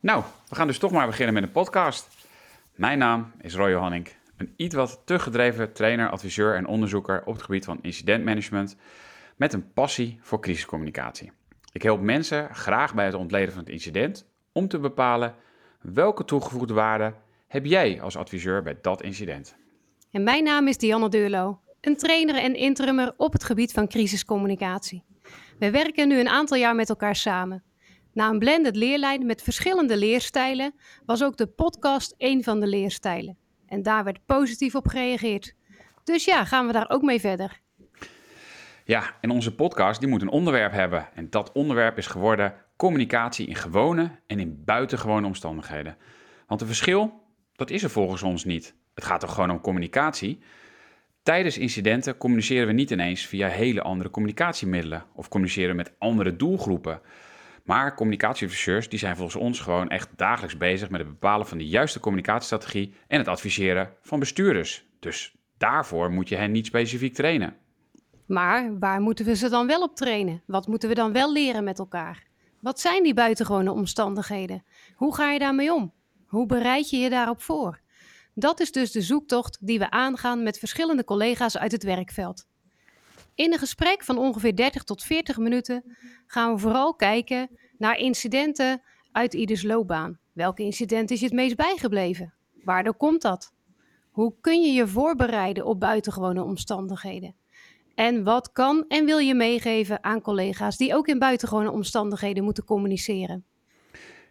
Nou, we gaan dus toch maar beginnen met een podcast. Mijn naam is Roy Johanning, een iets wat te gedreven trainer, adviseur en onderzoeker op het gebied van incidentmanagement met een passie voor crisiscommunicatie. Ik help mensen graag bij het ontleden van het incident om te bepalen welke toegevoegde waarde heb jij als adviseur bij dat incident. En mijn naam is Dianne Deurlo, een trainer en interimmer op het gebied van crisiscommunicatie. We werken nu een aantal jaar met elkaar samen. Na een blended leerlijn met verschillende leerstijlen was ook de podcast één van de leerstijlen. En daar werd positief op gereageerd. Dus ja, gaan we daar ook mee verder. Ja, en onze podcast die moet een onderwerp hebben. En dat onderwerp is geworden communicatie in gewone en in buitengewone omstandigheden. Want het verschil, dat is er volgens ons niet. Het gaat toch gewoon om communicatie? Tijdens incidenten communiceren we niet ineens via hele andere communicatiemiddelen of communiceren met andere doelgroepen. Maar communicatieadviseurs die zijn volgens ons gewoon echt dagelijks bezig met het bepalen van de juiste communicatiestrategie en het adviseren van bestuurders. Dus daarvoor moet je hen niet specifiek trainen. Maar waar moeten we ze dan wel op trainen? Wat moeten we dan wel leren met elkaar? Wat zijn die buitengewone omstandigheden? Hoe ga je daarmee om? Hoe bereid je je daarop voor? Dat is dus de zoektocht die we aangaan met verschillende collega's uit het werkveld. In een gesprek van ongeveer 30 tot 40 minuten gaan we vooral kijken naar incidenten uit ieders loopbaan. Welke incident is je het meest bijgebleven? Waardoor komt dat? Hoe kun je je voorbereiden op buitengewone omstandigheden? En wat kan en wil je meegeven aan collega's die ook in buitengewone omstandigheden moeten communiceren?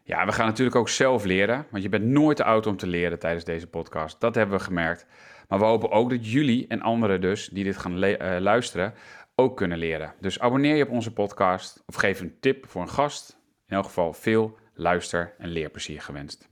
Ja, we gaan natuurlijk ook zelf leren, want je bent nooit te oud om te leren tijdens deze podcast. Dat hebben we gemerkt. Maar we hopen ook dat jullie en anderen dus, die dit gaan uh, luisteren, ook kunnen leren. Dus abonneer je op onze podcast of geef een tip voor een gast. In elk geval veel luister- en leerplezier gewenst.